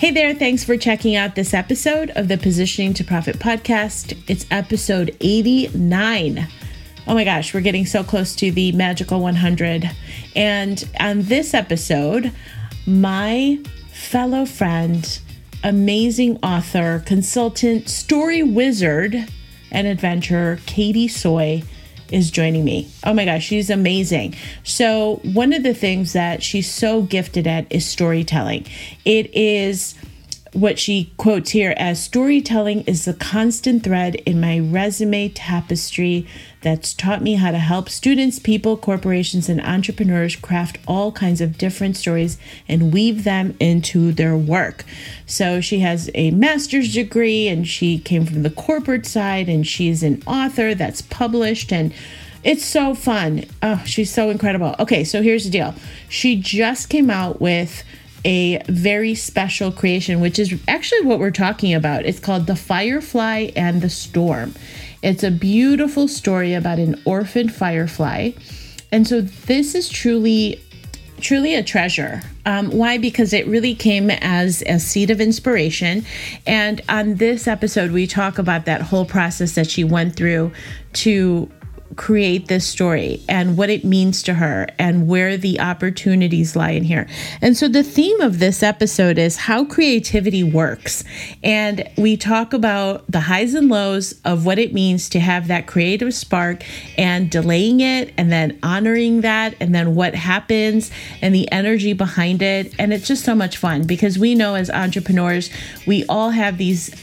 Hey there, thanks for checking out this episode of the Positioning to Profit podcast. It's episode 89. Oh my gosh, we're getting so close to the magical 100. And on this episode, my fellow friend, amazing author, consultant, story wizard, and adventurer, Katie Soi, is joining me. Oh my gosh, she's amazing. So, one of the things that she's so gifted at is storytelling. It is what she quotes here as storytelling is the constant thread in my resume tapestry that's taught me how to help students, people, corporations, and entrepreneurs craft all kinds of different stories and weave them into their work. So she has a master's degree and she came from the corporate side and she's an author that's published and it's so fun. Oh, she's so incredible. Okay, so here's the deal. She just came out with a very special creation, which is actually what we're talking about. It's called The Firefly and the Storm. It's a beautiful story about an orphan firefly. And so this is truly truly a treasure. Um, why? Because it really came as a seed of inspiration. And on this episode, we talk about that whole process that she went through to create this story and what it means to her and where the opportunities lie in here. And so the theme of this episode is how creativity works. And we talk about the highs and lows of what it means to have that creative spark and delaying it and then honoring that and then what happens and the energy behind it. And it's just so much fun because we know as entrepreneurs, we all have these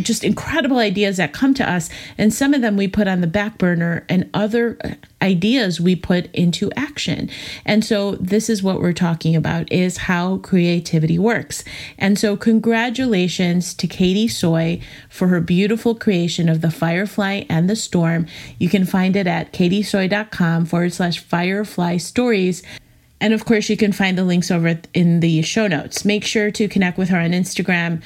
just incredible ideas that come to us. And some of them we put on the back burner and other ideas we put into action. And so this is what we're talking about is how creativity works. And so congratulations to katie Soy for her beautiful creation of the firefly and the storm. You can find it at katiesoi.com forward slash firefly stories. And of course, you can find the links over in the show notes. Make sure to connect with her on Instagram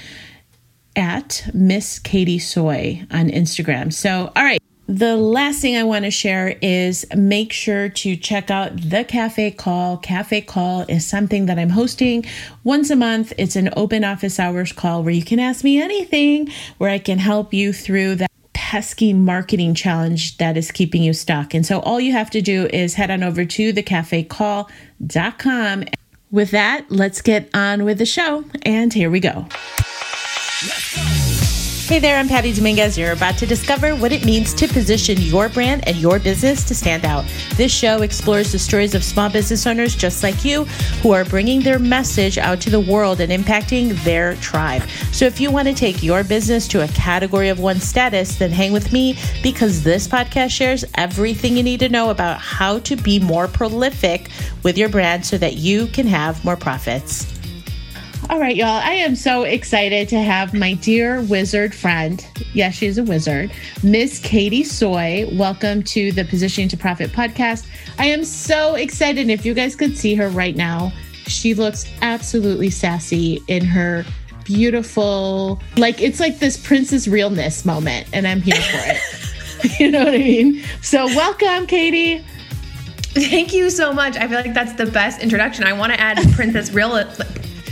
at Miss Katie Soy on Instagram. So, all right. The last thing I want to share is make sure to check out the Cafe Call. Cafe Call is something that I'm hosting once a month. It's an open office hours call where you can ask me anything, where I can help you through that pesky marketing challenge that is keeping you stuck. And so all you have to do is head on over to thecafecall.com. With that, let's get on with the show. And here we go. Hey there, I'm Patty Dominguez. You're about to discover what it means to position your brand and your business to stand out. This show explores the stories of small business owners just like you who are bringing their message out to the world and impacting their tribe. So if you want to take your business to a category of one status, then hang with me because this podcast shares everything you need to know about how to be more prolific with your brand so that you can have more profits. All right, y'all. I am so excited to have my dear wizard friend. Yes, she's a wizard, Miss Katie Soy. Welcome to the Positioning to Profit podcast. I am so excited. If you guys could see her right now, she looks absolutely sassy in her beautiful, like it's like this princess realness moment, and I'm here for it. you know what I mean? So, welcome, Katie. Thank you so much. I feel like that's the best introduction. I want to add Princess Real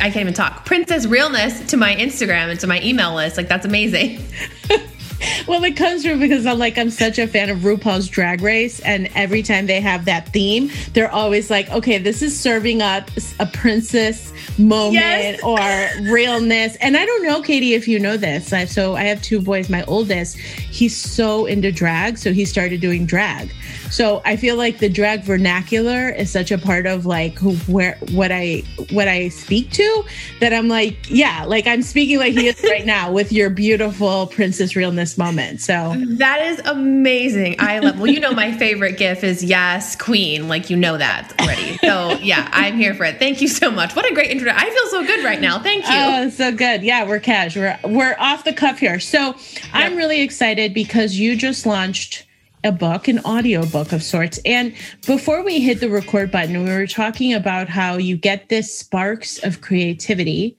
I can't even talk. Princess Realness to my Instagram and to my email list. Like that's amazing. well, it comes from because I'm like I'm such a fan of RuPaul's Drag Race, and every time they have that theme, they're always like, okay, this is serving up a princess moment yes. or realness. And I don't know, Katie, if you know this. So I have two boys. My oldest, he's so into drag, so he started doing drag. So I feel like the drag vernacular is such a part of like where what I what I speak to that I'm like, yeah, like I'm speaking like he is right now with your beautiful princess realness moment. So that is amazing. I love well, you know my favorite gif is yes, queen. Like you know that already. So yeah, I'm here for it. Thank you so much. What a great intro. I feel so good right now. Thank you. Oh, so good. Yeah, we're cash. We're we're off the cuff here. So yep. I'm really excited because you just launched a book, an audio book of sorts. And before we hit the record button, we were talking about how you get this sparks of creativity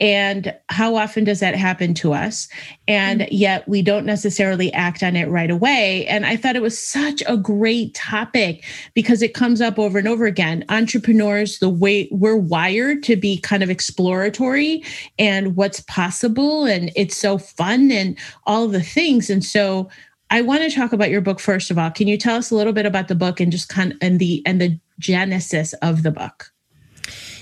and how often does that happen to us? And mm-hmm. yet we don't necessarily act on it right away. And I thought it was such a great topic because it comes up over and over again. Entrepreneurs, the way we're wired to be kind of exploratory and what's possible. And it's so fun and all the things. And so I want to talk about your book first of all. Can you tell us a little bit about the book and just kind of, and the and the genesis of the book?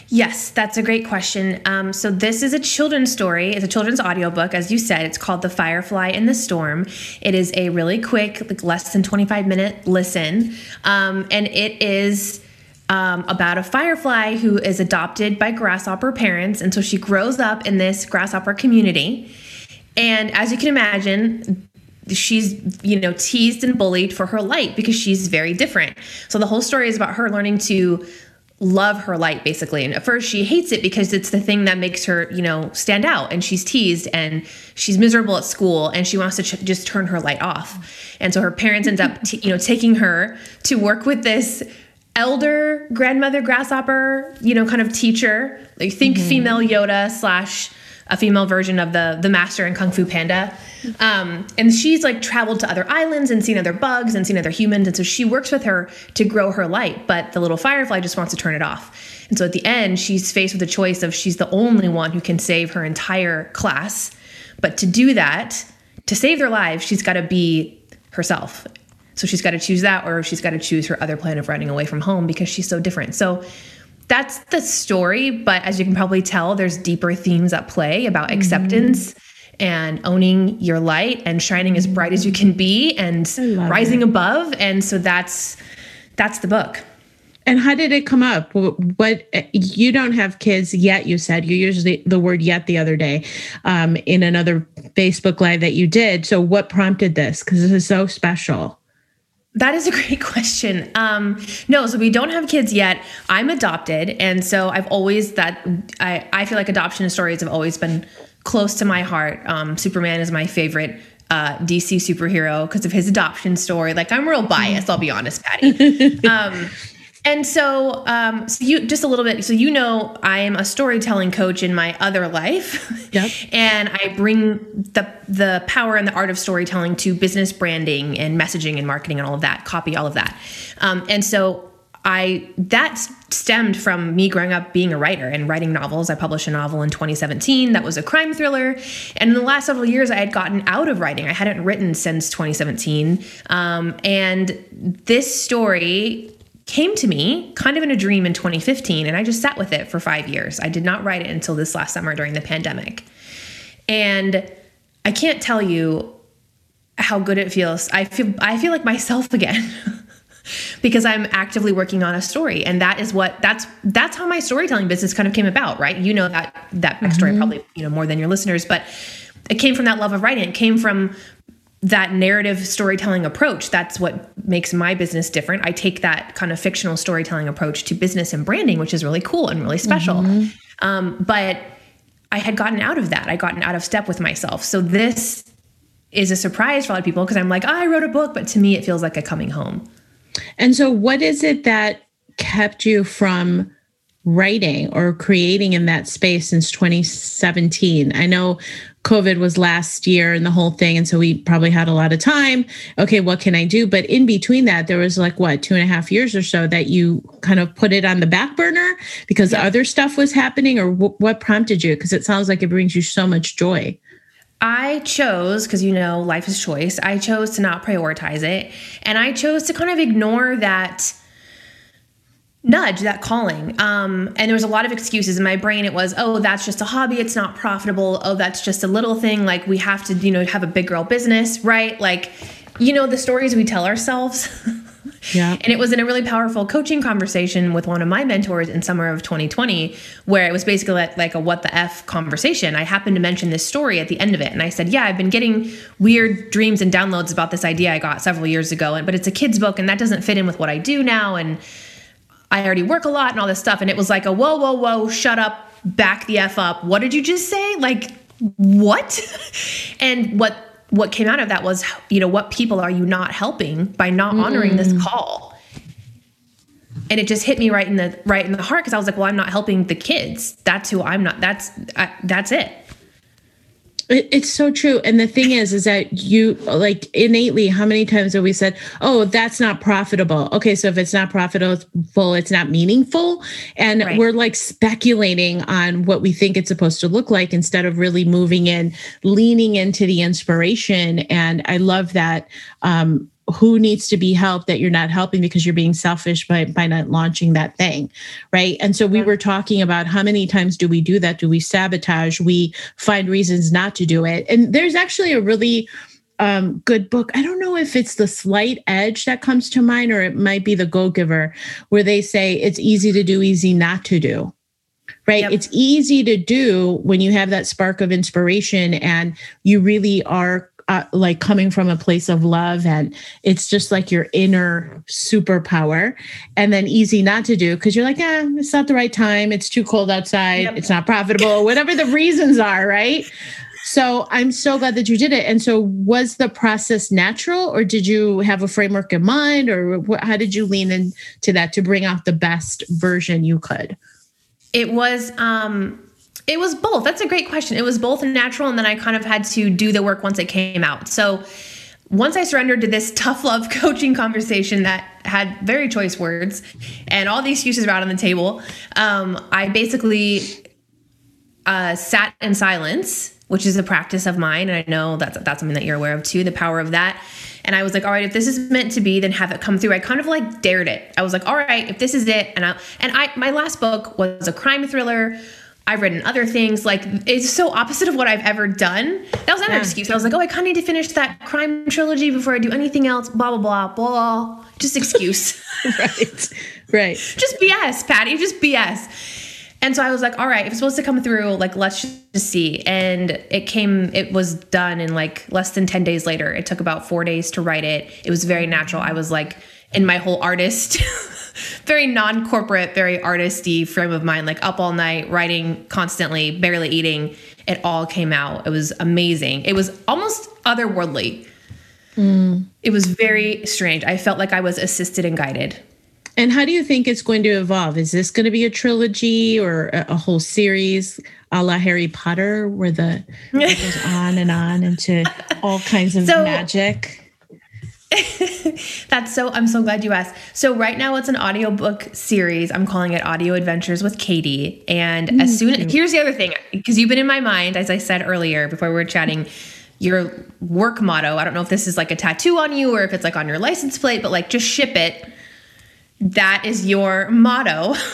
Yes, that's a great question. Um, so this is a children's story. It's a children's audiobook, as you said. It's called The Firefly in the Storm. It is a really quick, like less than 25 minute listen. Um, and it is um, about a firefly who is adopted by grasshopper parents. And so she grows up in this grasshopper community. And as you can imagine, she's you know teased and bullied for her light because she's very different. So the whole story is about her learning to love her light basically. And at first she hates it because it's the thing that makes her you know stand out. And she's teased and she's miserable at school and she wants to ch- just turn her light off. And so her parents end up t- you know taking her to work with this elder grandmother grasshopper you know kind of teacher. Like think mm-hmm. female yoda slash a female version of the the master in kung fu panda um, and she's like traveled to other islands and seen other bugs and seen other humans. And so she works with her to grow her light, but the little firefly just wants to turn it off. And so at the end, she's faced with a choice of she's the only one who can save her entire class. But to do that, to save their lives, she's got to be herself. So she's got to choose that, or she's got to choose her other plan of running away from home because she's so different. So that's the story. But as you can probably tell, there's deeper themes at play about mm-hmm. acceptance and owning your light and shining as bright as you can be and rising it. above and so that's that's the book and how did it come up what you don't have kids yet you said you used the, the word yet the other day um, in another facebook live that you did so what prompted this because this is so special that is a great question. Um, no, so we don't have kids yet. I'm adopted, and so I've always that I I feel like adoption stories have always been close to my heart. Um, Superman is my favorite uh, DC superhero because of his adoption story. Like I'm real biased, I'll be honest, Patty. Um, and so, um, so you just a little bit. So you know, I am a storytelling coach in my other life, yep. and I bring the the power and the art of storytelling to business branding and messaging and marketing and all of that, copy, all of that. Um, and so I that stemmed from me growing up being a writer and writing novels. I published a novel in 2017 that was a crime thriller, and in the last several years, I had gotten out of writing. I hadn't written since 2017, um, and this story came to me kind of in a dream in 2015, and I just sat with it for five years. I did not write it until this last summer during the pandemic, and I can't tell you how good it feels. I feel I feel like myself again. because I'm actively working on a story. And that is what that's that's how my storytelling business kind of came about, right? You know that that backstory mm-hmm. probably, you know, more than your listeners, but it came from that love of writing. It came from that narrative storytelling approach. That's what makes my business different. I take that kind of fictional storytelling approach to business and branding, which is really cool and really special. Mm-hmm. Um, but I had gotten out of that. I gotten out of step with myself. So this is a surprise for a lot of people because I'm like, oh, I wrote a book, but to me, it feels like a coming home. And so, what is it that kept you from writing or creating in that space since 2017? I know COVID was last year and the whole thing. And so we probably had a lot of time. Okay, what can I do? But in between that, there was like what, two and a half years or so that you kind of put it on the back burner because yeah. other stuff was happening, or w- what prompted you? Because it sounds like it brings you so much joy. I chose, because you know, life is choice, I chose to not prioritize it. And I chose to kind of ignore that nudge, that calling. Um, and there was a lot of excuses in my brain. It was, oh, that's just a hobby. It's not profitable. Oh, that's just a little thing. Like we have to, you know, have a big girl business, right? Like, you know, the stories we tell ourselves. Yeah. And it was in a really powerful coaching conversation with one of my mentors in summer of 2020, where it was basically like, like a what the F conversation. I happened to mention this story at the end of it. And I said, Yeah, I've been getting weird dreams and downloads about this idea I got several years ago. and But it's a kid's book and that doesn't fit in with what I do now. And I already work a lot and all this stuff. And it was like a whoa, whoa, whoa, shut up, back the F up. What did you just say? Like, what? and what what came out of that was, you know, what people are you not helping by not honoring mm. this call? And it just hit me right in the right in the heart because I was like, well, I'm not helping the kids. That's who I'm not. That's I, that's it. It, it's so true. And the thing is, is that you like innately, how many times have we said, oh, that's not profitable? Okay, so if it's not profitable, it's not meaningful. And right. we're like speculating on what we think it's supposed to look like instead of really moving in, leaning into the inspiration. And I love that. Um, who needs to be helped that you're not helping because you're being selfish by by not launching that thing right and so we were talking about how many times do we do that do we sabotage we find reasons not to do it and there's actually a really um, good book. I don't know if it's the slight edge that comes to mind, or it might be the Go Giver, where they say it's easy to do, easy not to do. Right. Yep. It's easy to do when you have that spark of inspiration and you really are uh, like coming from a place of love and it's just like your inner superpower. And then easy not to do because you're like yeah it's not the right time. It's too cold outside. Yep. it's not profitable. Whatever the reasons are right? So i'm so glad that you did it. And so was the process natural or did you have a framework in mind or what, how did you lean into that to bring out the best version you could? It was um it was both. That's a great question. It was both natural, and then I kind of had to do the work once it came out. So once I surrendered to this tough love coaching conversation that had very choice words and all the excuses were out on the table, um, I basically uh, sat in silence, which is a practice of mine, and I know that's that's something that you're aware of too. The power of that. And I was like, all right, if this is meant to be, then have it come through. I kind of like dared it. I was like, all right, if this is it, and I and I my last book was a crime thriller I've written other things. Like it's so opposite of what I've ever done. That was another yeah. excuse. I was like, oh, I kind of need to finish that crime trilogy before I do anything else. Blah blah blah blah. Just excuse. right. Right. just BS, Patty. Just BS. And so I was like, all right, if it's supposed to come through, like let's just see. And it came. It was done in like less than ten days later. It took about four days to write it. It was very natural. I was like in my whole artist. very non-corporate, very artisty frame of mind, like up all night, writing constantly, barely eating. It all came out. It was amazing. It was almost otherworldly. Mm. It was very strange. I felt like I was assisted and guided. And how do you think it's going to evolve? Is this going to be a trilogy or a, whole series a la Harry Potter where the it goes on and on into all kinds of so, magic? That's so I'm so glad you asked. So right now it's an audiobook series. I'm calling it Audio Adventures with Katie. And mm-hmm. as soon as here's the other thing, because you've been in my mind, as I said earlier before we were chatting, your work motto. I don't know if this is like a tattoo on you or if it's like on your license plate, but like just ship it. That is your motto.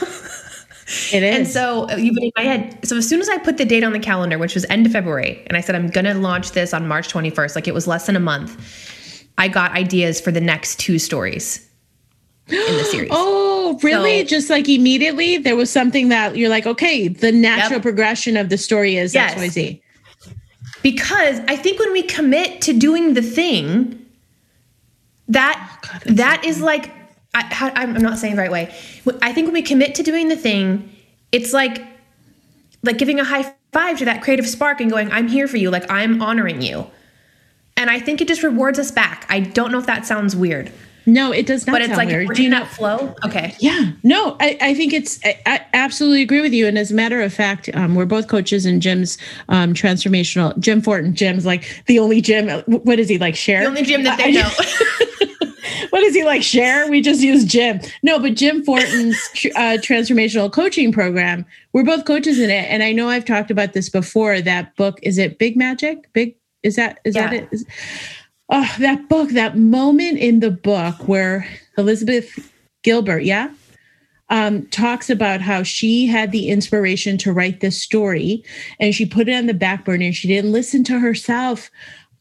It is. And so you've been in my head. So as soon as I put the date on the calendar, which was end of February, and I said I'm gonna launch this on March 21st, like it was less than a month I got ideas for the next two stories in the series. oh, really? So, Just like immediately, there was something that you're like, okay, the natural yep. progression of the story is yes. XYZ. Because I think when we commit to doing the thing, that oh, God, that is like I, I'm not saying the right way. I think when we commit to doing the thing, it's like like giving a high five to that creative spark and going, "I'm here for you. Like I'm honoring you." And I think it just rewards us back. I don't know if that sounds weird. No, it does not. But it's like weird. Do you that flow. Okay. Yeah. No, I, I think it's. I, I, absolutely agree with you. And as a matter of fact, um, we're both coaches in Jim's um, transformational. Jim Fortin. Jim's like the only Jim. What is he like? Share the only Jim that they know. what is he like? Share? We just use Jim. No, but Jim Fortin's uh, transformational coaching program. We're both coaches in it, and I know I've talked about this before. That book is it Big Magic? Big is that is yeah. that it? Is, oh, that book, that moment in the book where Elizabeth Gilbert, yeah, um, talks about how she had the inspiration to write this story and she put it on the back burner and she didn't listen to herself.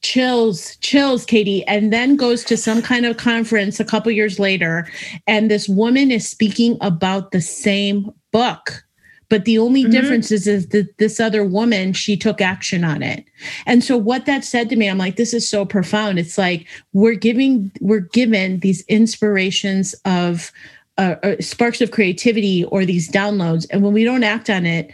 Chills, chills, Katie, and then goes to some kind of conference a couple years later, and this woman is speaking about the same book but the only mm-hmm. difference is, is that this other woman, she took action on it. And so what that said to me, I'm like, this is so profound. It's like we're giving, we're given these inspirations of uh, uh, sparks of creativity or these downloads. And when we don't act on it,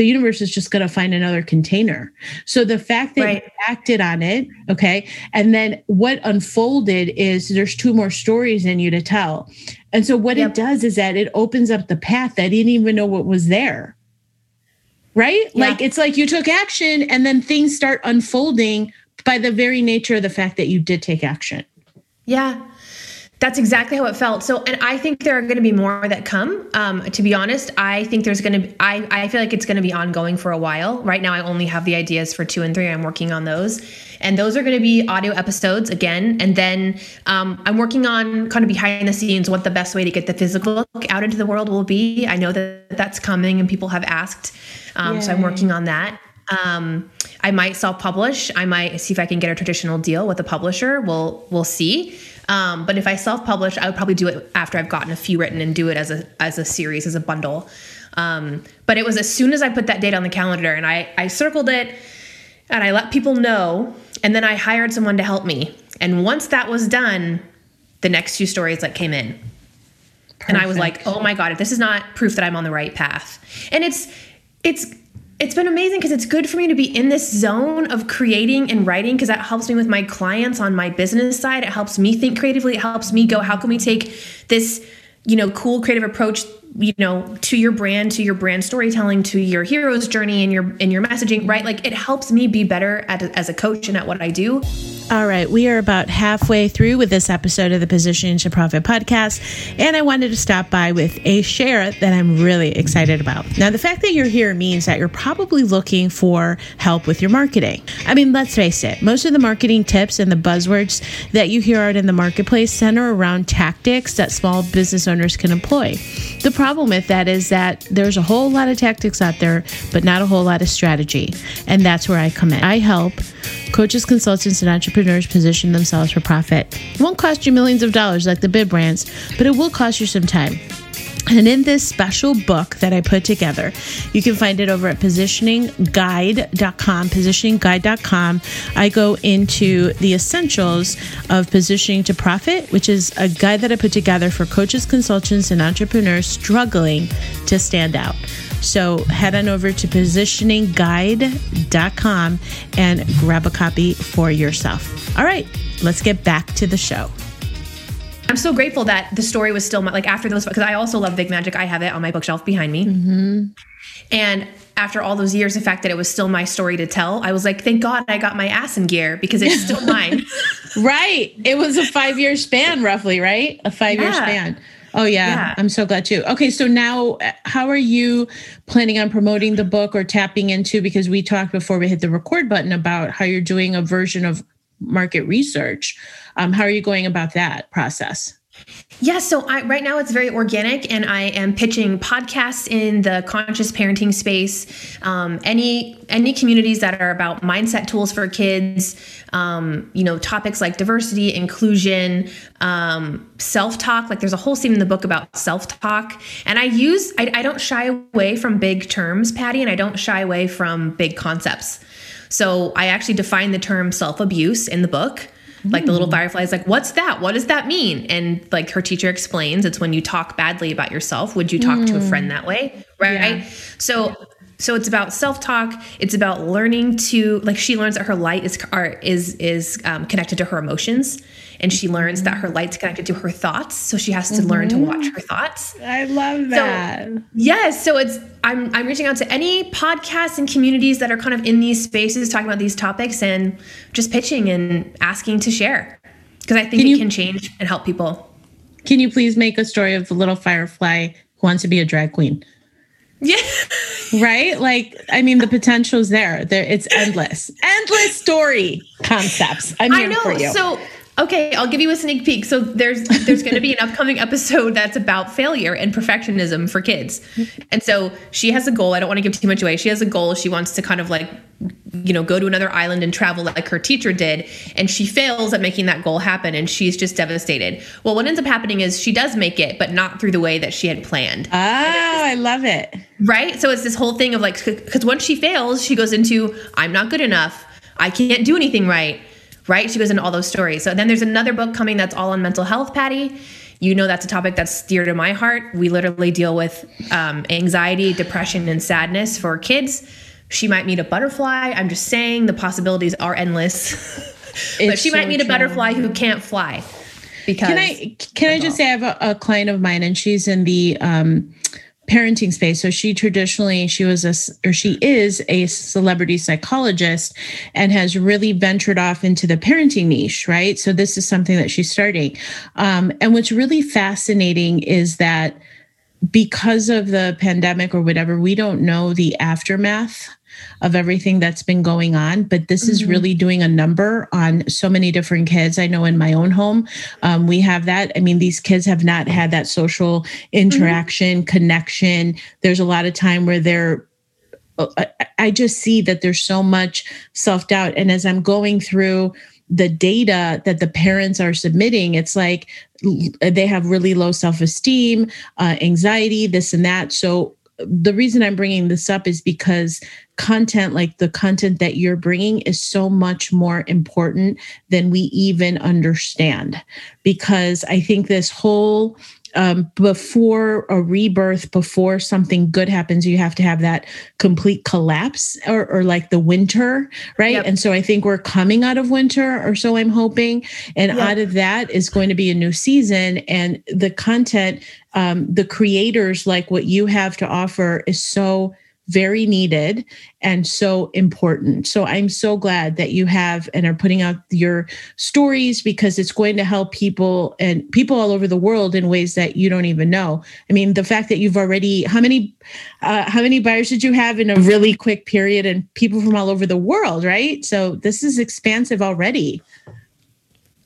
the universe is just going to find another container. So the fact that right. you acted on it, okay, and then what unfolded is there's two more stories in you to tell. And so what yep. it does is that it opens up the path that didn't even know what was there. Right? Yeah. Like it's like you took action and then things start unfolding by the very nature of the fact that you did take action. Yeah. That's exactly how it felt. So, and I think there are going to be more that come. Um, to be honest, I think there's going to be, I, I feel like it's going to be ongoing for a while. Right now, I only have the ideas for two and three. I'm working on those. And those are going to be audio episodes again. And then um, I'm working on kind of behind the scenes what the best way to get the physical book out into the world will be. I know that that's coming and people have asked. Um, so I'm working on that. Um, I might self-publish. I might see if I can get a traditional deal with a publisher. We'll we'll see. Um, but if I self-publish, I would probably do it after I've gotten a few written and do it as a as a series, as a bundle. Um, but it was as soon as I put that date on the calendar and I I circled it and I let people know, and then I hired someone to help me. And once that was done, the next few stories that came in. Perfect. And I was like, "Oh my god, if this is not proof that I'm on the right path." And it's it's it's been amazing because it's good for me to be in this zone of creating and writing because that helps me with my clients on my business side. It helps me think creatively. It helps me go, how can we take this, you know, cool creative approach you know to your brand to your brand storytelling to your hero's journey and your and your messaging right? Like it helps me be better at as a coach and at what i do. All right we are about halfway through with this episode of the positioning to profit podcast and i wanted to stop by with a share that i'm really excited about. Now the fact that you're here means that you're probably looking for help with your marketing. I mean let's face it most of the marketing tips and the buzzwords that you hear out in the marketplace center around tactics that small business owners can employ. The problem with that is that there's a whole lot of tactics out there, but not a whole lot of strategy. And that's where I come in. I help coaches, consultants, and entrepreneurs position themselves for profit. It won't cost you millions of dollars like the big brands, but it will cost you some time. And in this special book that I put together, you can find it over at positioningguide.com. Positioningguide.com. I go into the essentials of positioning to profit, which is a guide that I put together for coaches, consultants, and entrepreneurs struggling to stand out. So head on over to positioningguide.com and grab a copy for yourself. All right, let's get back to the show. I'm so grateful that the story was still like after those because I also love Big Magic. I have it on my bookshelf behind me. Mm-hmm. And after all those years, the fact that it was still my story to tell, I was like, thank God I got my ass in gear because it's still mine. right. It was a five year span, roughly, right? A five year yeah. span. Oh yeah. yeah. I'm so glad too. Okay, so now how are you planning on promoting the book or tapping into because we talked before we hit the record button about how you're doing a version of market research. Um, how are you going about that process? Yeah, so I, right now it's very organic, and I am pitching podcasts in the conscious parenting space. Um, any any communities that are about mindset tools for kids, um, you know, topics like diversity, inclusion, um, self talk. Like there's a whole scene in the book about self talk, and I use I, I don't shy away from big terms, Patty, and I don't shy away from big concepts. So I actually define the term self abuse in the book. Like the little hmm. firefly is like, what's that? What does that mean? And like her teacher explains, it's when you talk badly about yourself. Would you talk mm. to a friend hmm. that way? Right. Yeah. So so it's about self-talk it's about learning to like she learns that her light is are, is is um, connected to her emotions and she learns that her light's connected to her thoughts so she has to mm-hmm. learn to mm-hmm. watch her thoughts i love that so, yes so it's i'm i'm reaching out to any podcasts and communities that are kind of in these spaces talking about these topics and just pitching and asking to share because i think can it you, can change and help people can you please make a story of the little firefly who wants to be a drag queen yeah. right? Like, I mean, the potential's there. There, it's endless, endless story concepts. I'm here I know. For you. So Okay, I'll give you a sneak peek. So there's there's going to be an upcoming episode that's about failure and perfectionism for kids. And so she has a goal. I don't want to give too much away. She has a goal. She wants to kind of like you know, go to another island and travel like her teacher did, and she fails at making that goal happen and she's just devastated. Well, what ends up happening is she does make it, but not through the way that she had planned. Oh, I love it. Right? So it's this whole thing of like cuz once she fails, she goes into I'm not good enough. I can't do anything right right? She goes into all those stories. So then there's another book coming that's all on mental health, Patty. you know that's a topic that's dear to my heart. We literally deal with um, anxiety, depression, and sadness for kids. She might meet a butterfly. I'm just saying the possibilities are endless. but she so might meet true. a butterfly who can't fly. Because can I can I just say I have a, a, client of mine and she's in the um, parenting space. So she traditionally she was a or she is a celebrity psychologist and has really ventured off into the parenting niche, right? So this is something that she's starting. Um, and what's really fascinating is that because of the pandemic or whatever, we don't know the aftermath of everything that's been going on. But this mm-hmm. is really doing a number on so many different kids. I know in my own home, um, we have that. I mean, these kids have not had that social interaction, mm-hmm. connection. There's a lot of time where they're uh, I just see that there's so much self doubt. And as I'm going through the data that the parents are submitting, it's like they have really low self esteem, uh, anxiety, this and that. So the reason I'm bringing this up is because content like the content that you're bringing is so much more important than we even understand. Because I think this whole um, before a rebirth, before something good happens, you have to have that complete collapse or, or like the winter, right? Yep. And so I think we're coming out of winter, or so I'm hoping. And yep. out of that is going to be a new season. And the content, um, the creators like what you have to offer is so very needed and so important. So I'm so glad that you have and are putting out your stories because it's going to help people and people all over the world in ways that you don't even know. I mean, the fact that you've already how many uh, how many buyers did you have in a really quick period and people from all over the world, right? So this is expansive already.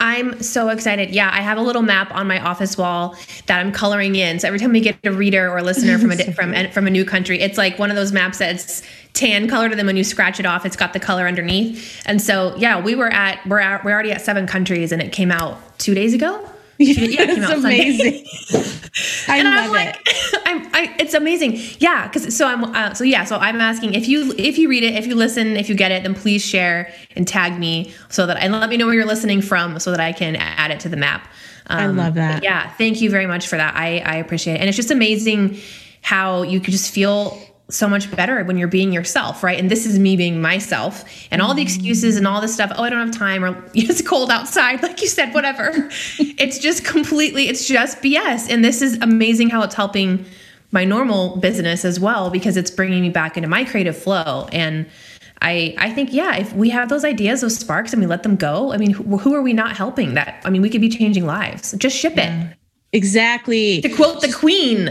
I'm so excited. Yeah, I have a little map on my office wall that I'm coloring in. So every time we get a reader or listener from a from from a new country, it's like one of those maps that's tan colored, and then when you scratch it off, it's got the color underneath. And so, yeah, we were at we're at, we're already at seven countries, and it came out two days ago. Yeah, it's amazing. I and I'm like, it. I'm, I, it's amazing. Yeah, because so I'm, uh, so yeah, so I'm asking if you if you read it, if you listen, if you get it, then please share and tag me so that and let me know where you're listening from, so that I can add it to the map. Um, I love that. Yeah, thank you very much for that. I I appreciate it, and it's just amazing how you could just feel so much better when you're being yourself, right? And this is me being myself and all the mm-hmm. excuses and all this stuff. Oh, I don't have time or it's cold outside, like you said, whatever. it's just completely, it's just BS. And this is amazing how it's helping my normal business as well because it's bringing me back into my creative flow. And I, I think, yeah, if we have those ideas, those sparks, and we let them go, I mean, who, who are we not helping that? I mean, we could be changing lives. Just ship yeah. it. Exactly. To quote the queen.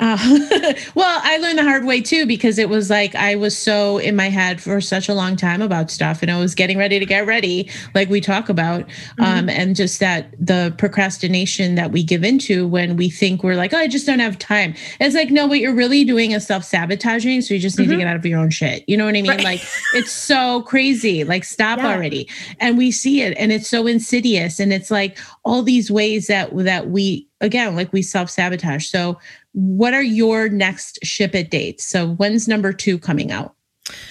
Uh, well, I learned the hard way too because it was like I was so in my head for such a long time about stuff and I was getting ready to get ready, like we talk about. Mm-hmm. Um, and just that the procrastination that we give into when we think we're like, oh, I just don't have time. It's like, no, what you're really doing is self sabotaging. So you just need mm-hmm. to get out of your own shit. You know what I mean? Right. Like, it's so crazy. Like, stop yeah. already. And we see it and it's so insidious. And it's like all these ways that, that we, again, like we self sabotage. So, what are your next ship it dates? So, when's number two coming out?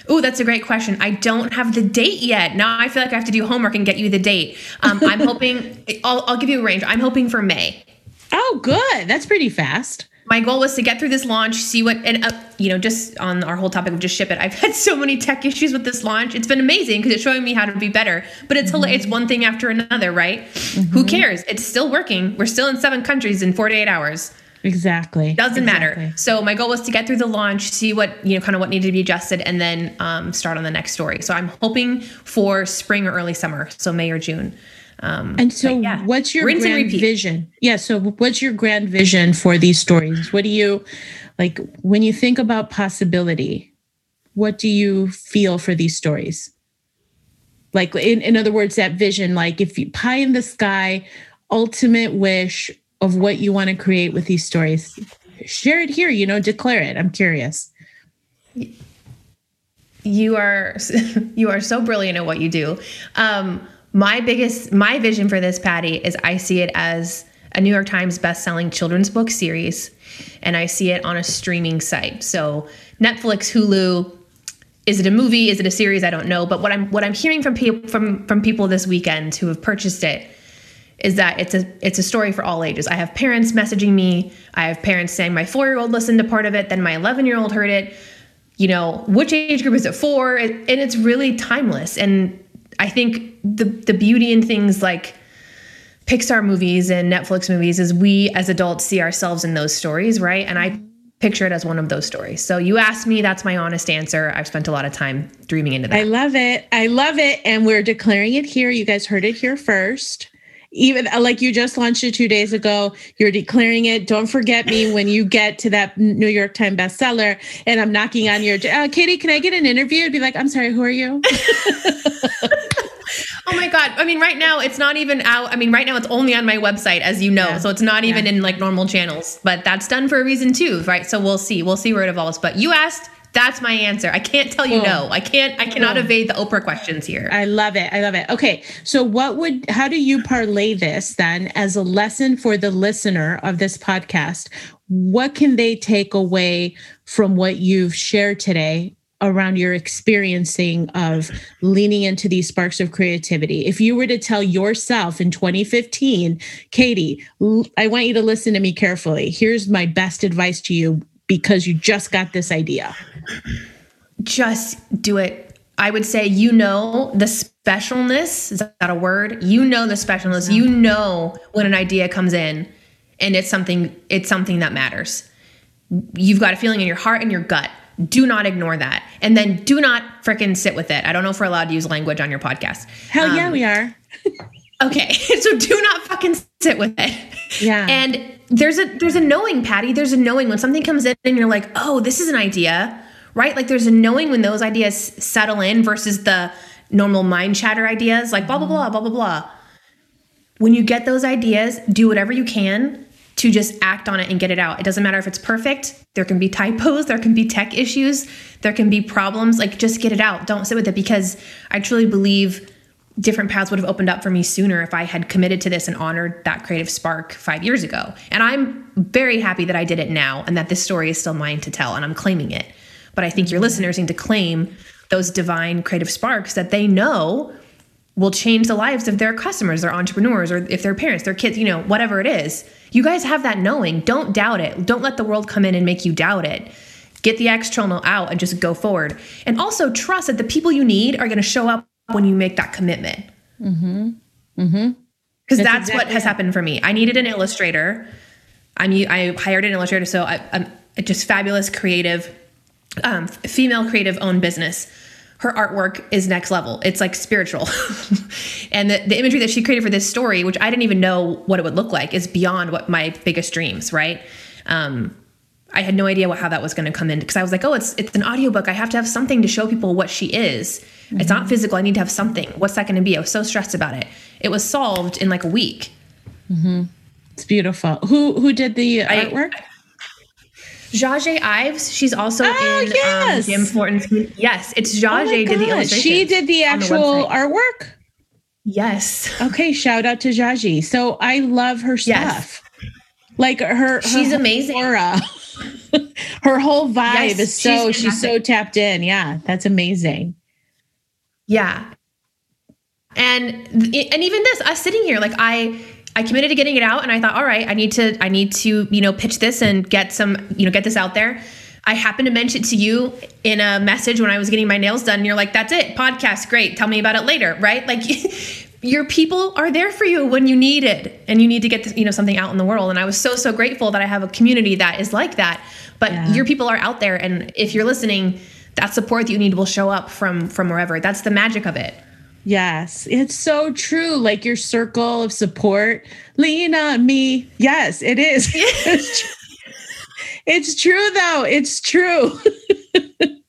Oh, that's a great question. I don't have the date yet. Now I feel like I have to do homework and get you the date. Um, I'm hoping, I'll, I'll give you a range. I'm hoping for May. Oh, good. That's pretty fast my goal was to get through this launch, see what, and uh, you know, just on our whole topic of just ship it. I've had so many tech issues with this launch. It's been amazing because it's showing me how to be better. But it's mm-hmm. it's one thing after another, right? Mm-hmm. Who cares? It's still working. We're still in seven countries in 48 hours. Exactly. Doesn't exactly. matter. So my goal was to get through the launch, see what you know, kind of what needed to be adjusted, and then um, start on the next story. So I'm hoping for spring or early summer, so May or June. Um, and so, yeah, what's your grand vision? Yeah. So, what's your grand vision for these stories? What do you like when you think about possibility? What do you feel for these stories? Like, in, in other words, that vision, like if you pie in the sky, ultimate wish of what you want to create with these stories, share it here, you know, declare it. I'm curious. You are you are so brilliant at what you do. Um, my biggest my vision for this patty is i see it as a new york times best-selling children's book series and i see it on a streaming site so netflix hulu is it a movie is it a series i don't know but what i'm what i'm hearing from people from from people this weekend who have purchased it is that it's a it's a story for all ages. I have parents messaging me. I have parents saying my four year old listened to part of it, then my 11 year old heard it. You know, which age group is it for? And it's really timeless. And I think the the beauty in things like Pixar movies and Netflix movies is we as adults see ourselves in those stories, right? And I picture it as one of those stories. So you asked me, that's my honest answer. I've spent a lot of time dreaming into that. I love it. I love it. And we're declaring it here. You guys heard it here first. Even uh, like you just launched it two days ago, you're declaring it. Don't forget me when you get to that New York Times bestseller and I'm knocking on your, uh, Katie, can I get an interview? I'd be like, I'm sorry, who are you? Oh my god! I mean, right now it's not even out. I mean, right now it's only on my website, as you know, yeah. so it's not even yeah. in like normal channels. But that's done for a reason too, right? So we'll see. We'll see where it evolves. But you asked. That's my answer. I can't tell you no. I can't. I cannot evade the Oprah questions here. I love it. I love it. Okay, so what would? How do you parlay this then as a lesson for the listener of this podcast? What can they take away from what you've shared today around your experiencing of leaning into these sparks of creativity. If you were to tell yourself in 2015, Katie, I want you to listen to me carefully. Here's my best advice to you because you just got this idea. Just do it. I would say, you know, the specialness is that a word? You know, the specialness. You know when an idea comes in and it's something, it's something that matters. You've got a feeling in your heart and your gut do not ignore that. And then do not freaking sit with it. I don't know if we're allowed to use language on your podcast. Hell um, yeah, we are. okay. So do not fucking sit with it. Yeah. And there's a there's a knowing, Patty. There's a knowing when something comes in and you're like, oh, this is an idea. Right? Like there's a knowing when those ideas settle in versus the normal mind chatter ideas, like blah blah blah, blah blah blah. When you get those ideas, do whatever you can to just act on it and get it out. It doesn't matter if it's perfect. There can be typos, there can be tech issues, there can be problems. Like just get it out. Don't sit with it because I truly believe different paths would have opened up for me sooner if I had committed to this and honored that creative spark 5 years ago. And I'm very happy that I did it now and that this story is still mine to tell and I'm claiming it. But I think your listeners need to claim those divine creative sparks that they know will change the lives of their customers, their entrepreneurs, or if they're parents, their kids, you know, whatever it is. You guys have that knowing. Don't doubt it. Don't let the world come in and make you doubt it. Get the external out and just go forward. And also trust that the people you need are going to show up when you make that commitment. Mm-hmm. Mm-hmm. Because that's exactly what has happened for me. I needed an illustrator. I'm I hired an illustrator, so I, am just fabulous, creative, um, female creative owned business her artwork is next level. It's like spiritual. and the, the imagery that she created for this story, which I didn't even know what it would look like, is beyond what my biggest dreams, right? Um, I had no idea what, how that was going to come in because I was like, oh, it's it's an audiobook. I have to have something to show people what she is. Mm-hmm. It's not physical. I need to have something. What's that going to be? I was so stressed about it. It was solved in like a week. Mm-hmm. It's beautiful. Who who did the I, artwork? I, Jaje Ives. She's also oh, in um, yes. um, Jim Fortin's. Yes, it's Jaje oh did the illustration. She did the actual the artwork. Yes. Okay. Shout out to Jaji. So I love her stuff. Yes. Like her, her she's amazing. Aura. her whole vibe yes, is so she's, she's so tapped in. Yeah, that's amazing. Yeah. And and even this, us sitting here, like I I committed to getting it out and I thought, all right, I need to, I need to, you know, pitch this and get some, you know, get this out there. I happened to mention it to you in a message when I was getting my nails done. And you're like, that's it, podcast, great. Tell me about it later, right? Like your people are there for you when you need it and you need to get, this, you know, something out in the world. And I was so, so grateful that I have a community that is like that. But yeah. your people are out there. And if you're listening, that support that you need will show up from, from wherever. That's the magic of it. Yes, it's so true. Like your circle of support, lean on me. Yes, it is. it's, true. it's true, though. It's true.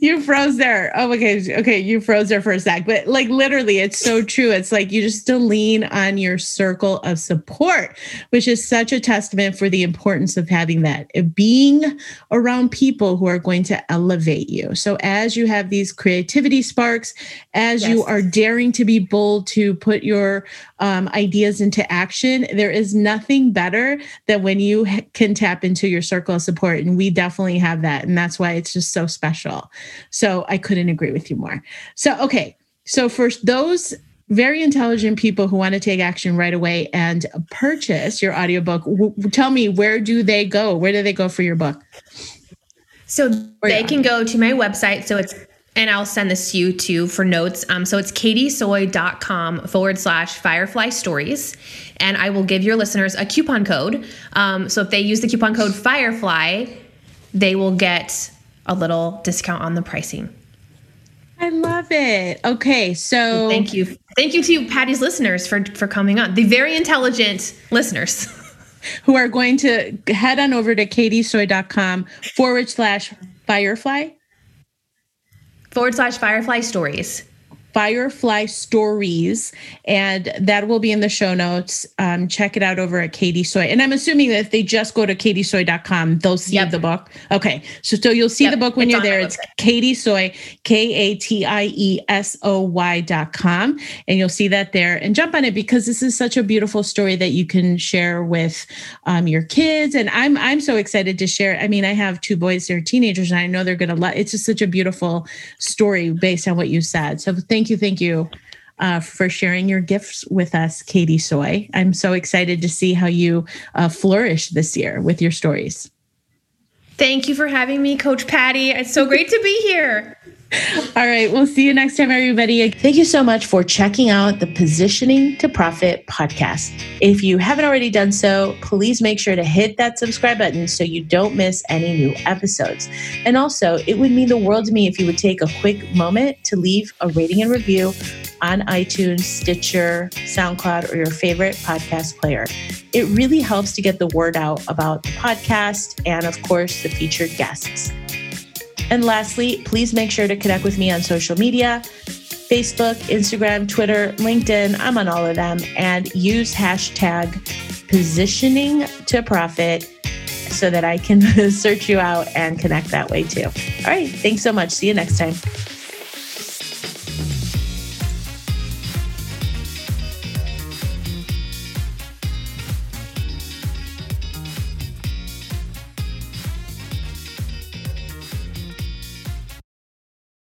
you froze there. Oh, okay. Okay. You froze there for a sec. But like literally, it's so true. It's like you just to lean on your circle of support, which is such a testament for the importance of having that, being around people who are going to elevate you. So as you have these creativity sparks, as yes. you are daring to be bold to put your um, ideas into action, there is nothing better than when you can tap into your circle of support. And we definitely have that. And that's why it's just so special. So I couldn't agree with you more. So, okay. So, for those very intelligent people who want to take action right away and purchase your audiobook, w- tell me where do they go? Where do they go for your book? So they can go to my website. So it's and I'll send this to you too for notes. Um, so it's katiesoy.com forward slash firefly stories. And I will give your listeners a coupon code. Um, so if they use the coupon code firefly, they will get a little discount on the pricing. I love it. Okay, so thank you, thank you to Patty's listeners for for coming on. The very intelligent listeners who are going to head on over to katiesoy.com forward slash firefly forward slash firefly stories. Firefly Stories, and that will be in the show notes. Um, check it out over at Katie Soy. And I'm assuming that if they just go to katiesoy.com, they'll see yep. the book. Okay. So, so you'll see yep. the book when it's you're there. It's Katie Soy, K A T I E S O Y.com. And you'll see that there and jump on it because this is such a beautiful story that you can share with um, your kids. And I'm I'm so excited to share. I mean, I have two boys, they're teenagers, and I know they're gonna love it. it's just such a beautiful story based on what you said. So thank thank you, thank you uh, for sharing your gifts with us, Katie Soy. I'm so excited to see how you uh, flourish this year with your stories. Thank you for having me, Coach Patty. It's so great to be here. All right. We'll see you next time, everybody. Thank you so much for checking out the Positioning to Profit podcast. If you haven't already done so, please make sure to hit that subscribe button so you don't miss any new episodes. And also, it would mean the world to me if you would take a quick moment to leave a rating and review on iTunes, Stitcher, SoundCloud, or your favorite podcast player. It really helps to get the word out about the podcast and, of course, the featured guests. And lastly, please make sure to connect with me on social media Facebook, Instagram, Twitter, LinkedIn. I'm on all of them. And use hashtag positioning to profit so that I can search you out and connect that way too. All right. Thanks so much. See you next time.